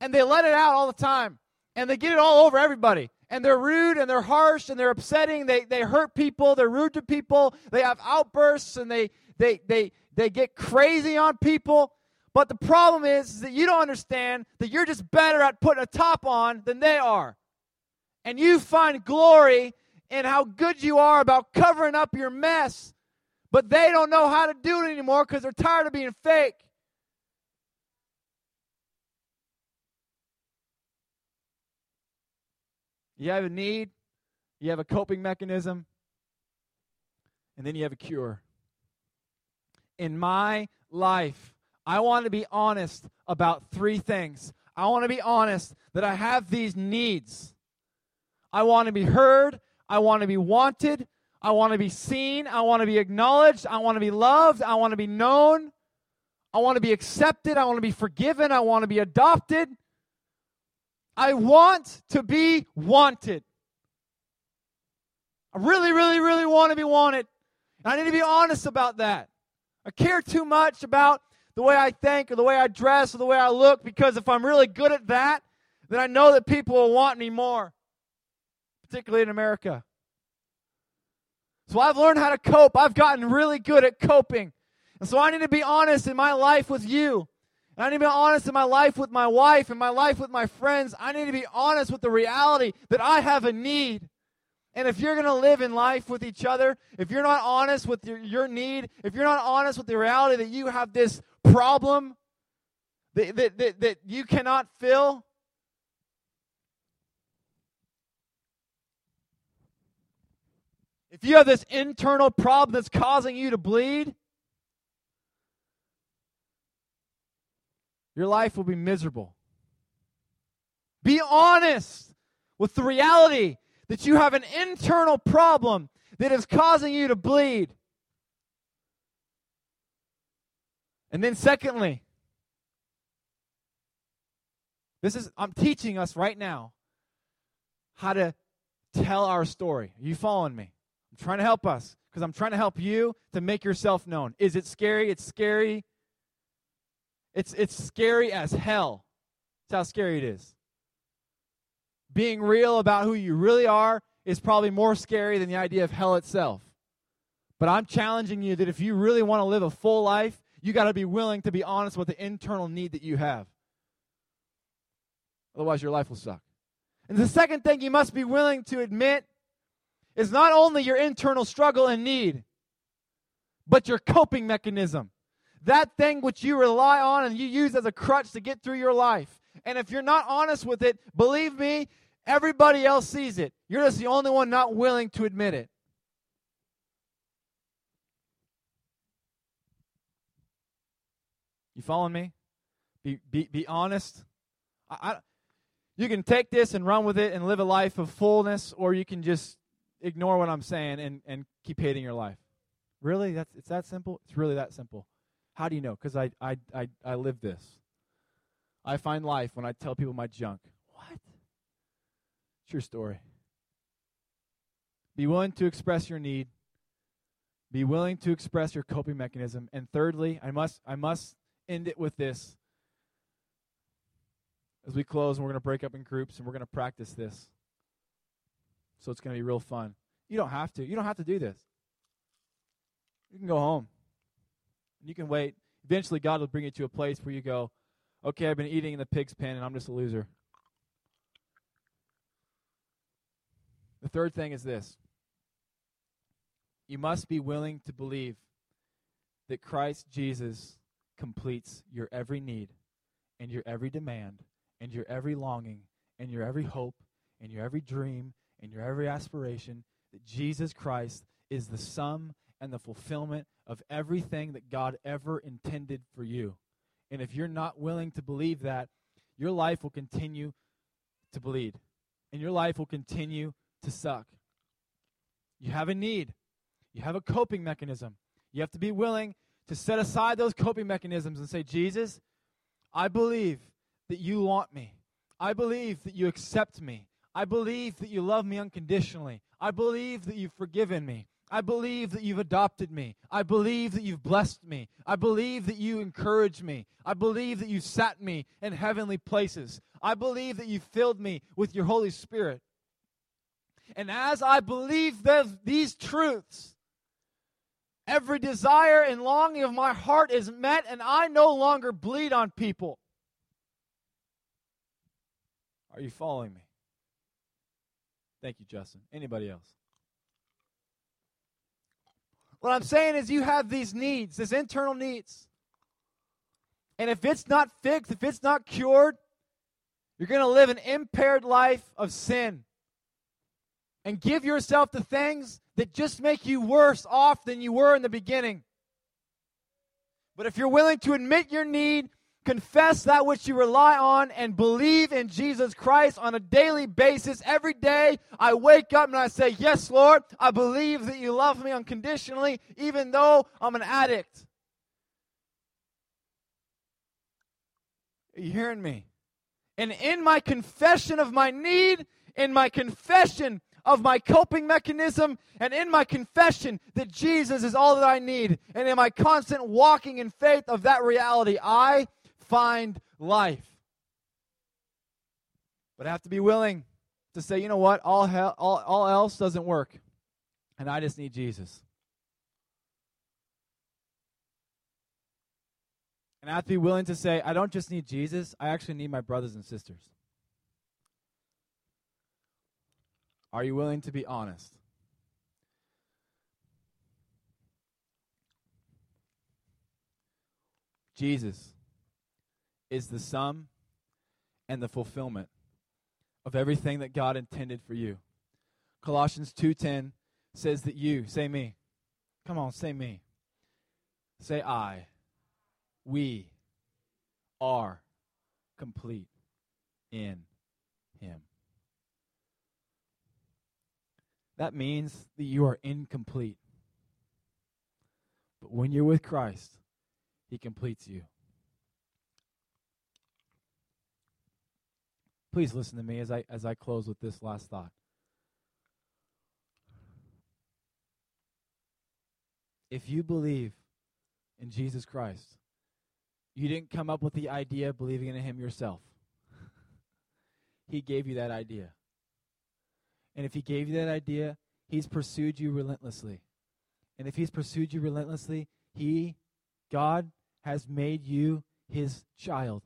and they let it out all the time and they get it all over everybody and they're rude and they're harsh and they're upsetting. They, they hurt people. They're rude to people. They have outbursts and they they they they get crazy on people. But the problem is, is that you don't understand that you're just better at putting a top on than they are. And you find glory in how good you are about covering up your mess, but they don't know how to do it anymore because they're tired of being fake. You have a need, you have a coping mechanism, and then you have a cure. In my life, I want to be honest about three things. I want to be honest that I have these needs. I want to be heard. I want to be wanted. I want to be seen. I want to be acknowledged. I want to be loved. I want to be known. I want to be accepted. I want to be forgiven. I want to be adopted. I want to be wanted. I really, really, really want to be wanted. I need to be honest about that. I care too much about the way I think or the way I dress or the way I look because if I'm really good at that, then I know that people will want me more, particularly in America. So I've learned how to cope. I've gotten really good at coping. And so I need to be honest in my life with you. I need to be honest in my life with my wife and my life with my friends. I need to be honest with the reality that I have a need. And if you're going to live in life with each other, if you're not honest with your, your need, if you're not honest with the reality that you have this problem that, that, that, that you cannot fill, if you have this internal problem that's causing you to bleed, your life will be miserable. Be honest with the reality that you have an internal problem that is causing you to bleed. And then, secondly, this is, I'm teaching us right now how to tell our story. Are you following me? I'm trying to help us because I'm trying to help you to make yourself known. Is it scary? It's scary. It's, it's scary as hell. That's how scary it is. Being real about who you really are is probably more scary than the idea of hell itself. But I'm challenging you that if you really want to live a full life, you got to be willing to be honest with the internal need that you have. Otherwise, your life will suck. And the second thing you must be willing to admit is not only your internal struggle and need, but your coping mechanism. That thing which you rely on and you use as a crutch to get through your life. And if you're not honest with it, believe me, everybody else sees it. You're just the only one not willing to admit it. You following me? Be, be, be honest. I, I, you can take this and run with it and live a life of fullness, or you can just ignore what I'm saying and, and keep hating your life. Really? That's, it's that simple? It's really that simple. How do you know? Because I, I, I, I live this. I find life when I tell people my junk. What? True story. Be willing to express your need. Be willing to express your coping mechanism. And thirdly, I must I must end it with this. As we close, and we're going to break up in groups and we're going to practice this. So it's going to be real fun. You don't have to. You don't have to do this. You can go home. You can wait. Eventually, God will bring you to a place where you go, okay, I've been eating in the pig's pen and I'm just a loser. The third thing is this you must be willing to believe that Christ Jesus completes your every need and your every demand and your every longing and your every hope and your every dream and your every aspiration. That Jesus Christ is the sum and the fulfillment of everything that God ever intended for you. And if you're not willing to believe that, your life will continue to bleed and your life will continue to suck. You have a need, you have a coping mechanism. You have to be willing to set aside those coping mechanisms and say, Jesus, I believe that you want me. I believe that you accept me. I believe that you love me unconditionally. I believe that you've forgiven me. I believe that you've adopted me. I believe that you've blessed me. I believe that you encourage me. I believe that you sat me in heavenly places. I believe that you filled me with your Holy Spirit. And as I believe these truths, Every desire and longing of my heart is met, and I no longer bleed on people. Are you following me? Thank you, Justin. Anybody else? What I'm saying is, you have these needs, these internal needs. And if it's not fixed, if it's not cured, you're going to live an impaired life of sin and give yourself to things that just make you worse off than you were in the beginning. But if you're willing to admit your need, confess that which you rely on, and believe in Jesus Christ on a daily basis, every day I wake up and I say, Yes, Lord, I believe that you love me unconditionally, even though I'm an addict. Are you hearing me? And in my confession of my need, in my confession of my coping mechanism, and in my confession that Jesus is all that I need, and in my constant walking in faith of that reality, I find life. But I have to be willing to say, you know what, all, hell, all, all else doesn't work, and I just need Jesus. And I have to be willing to say, I don't just need Jesus, I actually need my brothers and sisters. Are you willing to be honest? Jesus is the sum and the fulfillment of everything that God intended for you. Colossians 2:10 says that you, say me. Come on, say me. Say I we are complete in Him. That means that you are incomplete. But when you're with Christ, He completes you. Please listen to me as I, as I close with this last thought. If you believe in Jesus Christ, you didn't come up with the idea of believing in Him yourself. [laughs] he gave you that idea. And if He gave you that idea, He's pursued you relentlessly. And if He's pursued you relentlessly, He, God, has made you His child.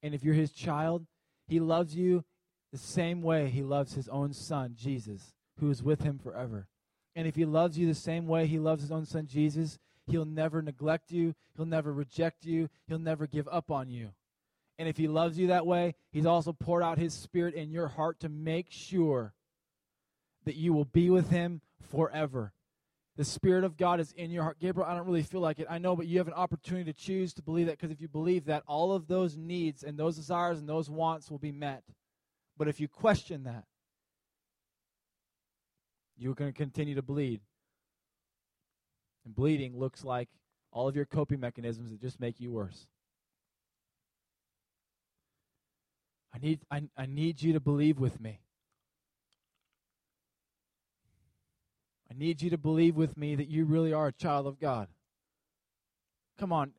And if you're His child, He loves you the same way He loves His own Son, Jesus, who is with Him forever. And if He loves you the same way He loves His own Son, Jesus, He'll never neglect you. He'll never reject you. He'll never give up on you. And if He loves you that way, He's also poured out His Spirit in your heart to make sure that you will be with Him forever. The Spirit of God is in your heart. Gabriel, I don't really feel like it. I know, but you have an opportunity to choose to believe that because if you believe that, all of those needs and those desires and those wants will be met. But if you question that, you're going to continue to bleed and bleeding looks like all of your coping mechanisms that just make you worse. I need, I, I need you to believe with me. I need you to believe with me that you really are a child of God. Come on.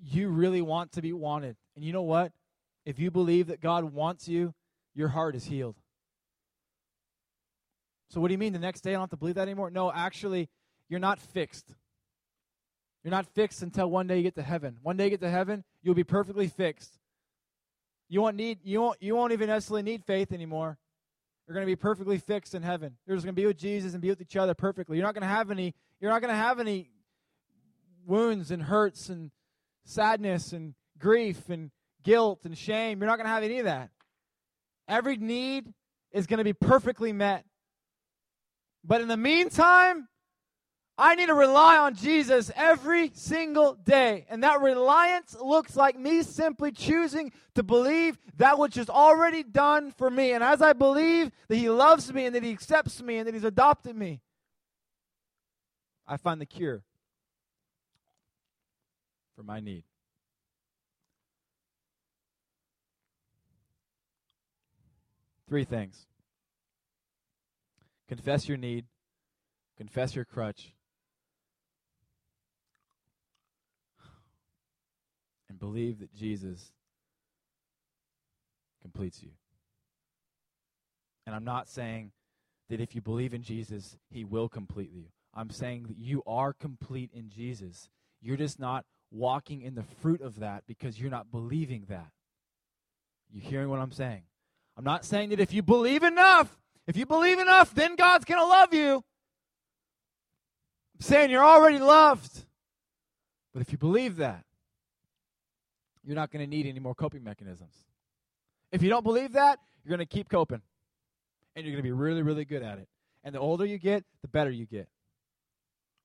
You really want to be wanted. And you know what? If you believe that God wants you, your heart is healed. So, what do you mean the next day I don't have to believe that anymore? No, actually, you're not fixed. You're not fixed until one day you get to heaven. One day you get to heaven, you'll be perfectly fixed. You won't need you won't you won't even necessarily need faith anymore. You're going to be perfectly fixed in heaven. You're just going to be with Jesus and be with each other perfectly. You're not going to have any you're not going to have any wounds and hurts and sadness and grief and guilt and shame. You're not going to have any of that. Every need is going to be perfectly met. But in the meantime, I need to rely on Jesus every single day. And that reliance looks like me simply choosing to believe that which is already done for me. And as I believe that He loves me and that He accepts me and that He's adopted me, I find the cure for my need. Three things confess your need, confess your crutch and believe that Jesus completes you. And I'm not saying that if you believe in Jesus, he will complete you. I'm saying that you are complete in Jesus. You're just not walking in the fruit of that because you're not believing that. You hearing what I'm saying? I'm not saying that if you believe enough, if you believe enough, then God's going to love you. I'm saying you're already loved. But if you believe that, you're not going to need any more coping mechanisms. If you don't believe that, you're going to keep coping. And you're going to be really, really good at it. And the older you get, the better you get.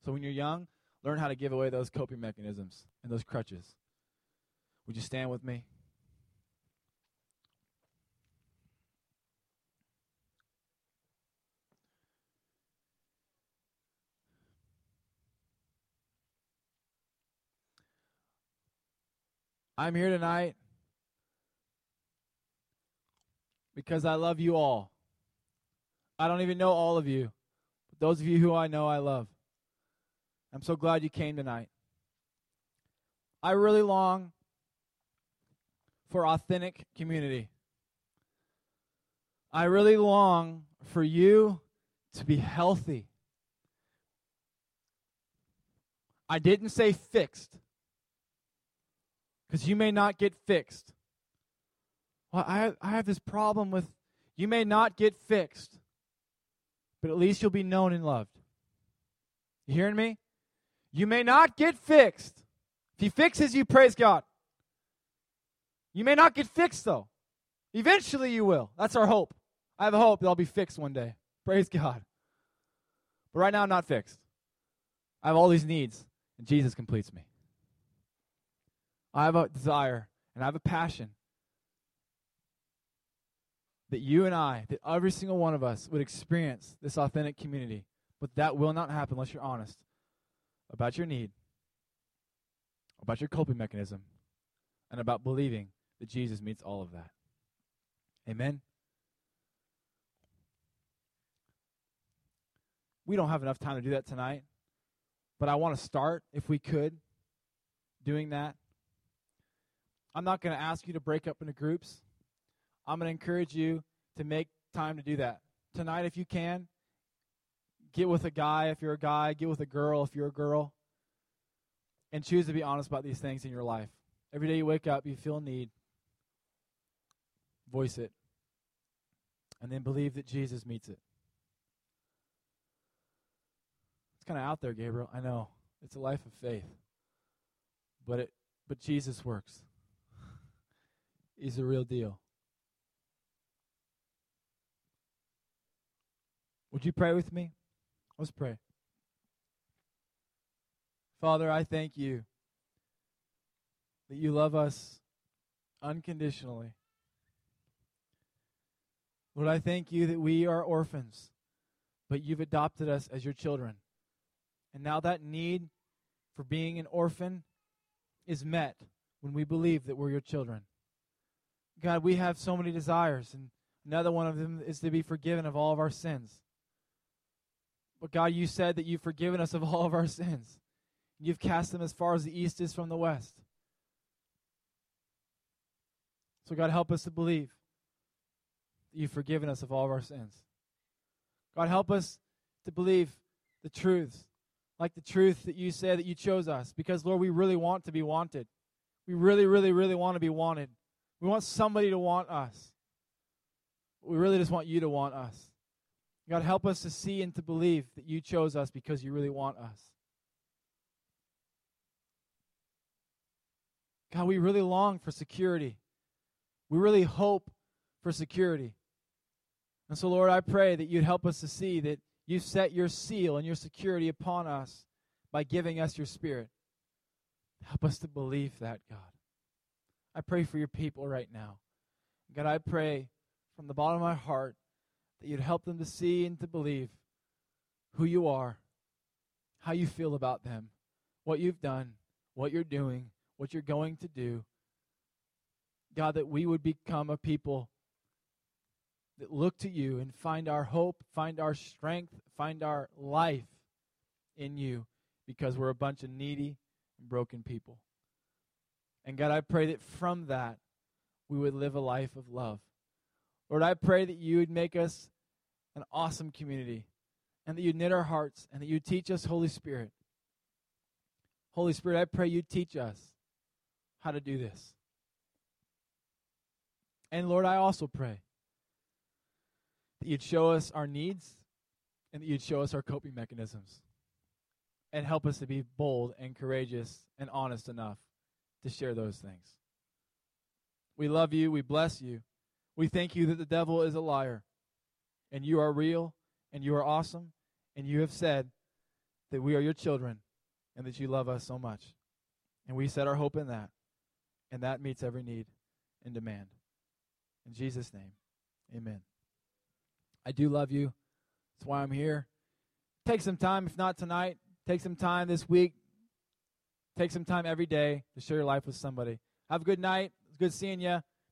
So when you're young, learn how to give away those coping mechanisms and those crutches. Would you stand with me? I'm here tonight because I love you all. I don't even know all of you, but those of you who I know, I love. I'm so glad you came tonight. I really long for authentic community. I really long for you to be healthy. I didn't say fixed because you may not get fixed. Well, I, I have this problem with you may not get fixed, but at least you'll be known and loved. You hearing me? You may not get fixed. If he fixes you, praise God. You may not get fixed, though. Eventually you will. That's our hope. I have a hope that I'll be fixed one day. Praise God. But right now, I'm not fixed. I have all these needs, and Jesus completes me. I have a desire and I have a passion that you and I, that every single one of us would experience this authentic community. But that will not happen unless you're honest about your need, about your coping mechanism, and about believing that Jesus meets all of that. Amen. We don't have enough time to do that tonight, but I want to start, if we could, doing that. I'm not going to ask you to break up into groups. I'm going to encourage you to make time to do that. Tonight, if you can, get with a guy if you're a guy, get with a girl if you're a girl, and choose to be honest about these things in your life. Every day you wake up, you feel a need. Voice it. And then believe that Jesus meets it. It's kind of out there, Gabriel. I know. It's a life of faith. But it but Jesus works. He's the real deal. Would you pray with me? Let's pray. Father, I thank you that you love us unconditionally. Lord, I thank you that we are orphans, but you've adopted us as your children. And now that need for being an orphan is met when we believe that we're your children. God, we have so many desires, and another one of them is to be forgiven of all of our sins. But God, you said that you've forgiven us of [laughs] all of our sins. You've cast them as far as the east is from the west. So, God, help us to believe that you've forgiven us of all of our sins. God, help us to believe the truths, like the truth that you said that you chose us. Because, Lord, we really want to be wanted. We really, really, really want to be wanted. We want somebody to want us. We really just want you to want us. God, help us to see and to believe that you chose us because you really want us. God, we really long for security. We really hope for security. And so, Lord, I pray that you'd help us to see that you set your seal and your security upon us by giving us your spirit. Help us to believe that, God. I pray for your people right now. God, I pray from the bottom of my heart that you'd help them to see and to believe who you are, how you feel about them, what you've done, what you're doing, what you're going to do. God, that we would become a people that look to you and find our hope, find our strength, find our life in you because we're a bunch of needy and broken people. And God, I pray that from that we would live a life of love. Lord, I pray that you would make us an awesome community. and that you knit our hearts and that you teach us, Holy Spirit. Holy Spirit, I pray you teach us how to do this. And Lord, I also pray that you'd show us our needs and that you'd show us our coping mechanisms and help us to be bold and courageous and honest enough to share those things. We love you. We bless you. We thank you that the devil is a liar and you are real and you are awesome and you have said that we are your children and that you love us so much. And we set our hope in that. And that meets every need and demand. In Jesus' name, amen. I do love you. That's why I'm here. Take some time, if not tonight, take some time this week. Take some time every day to share your life with somebody. Have a good night. It's good seeing you.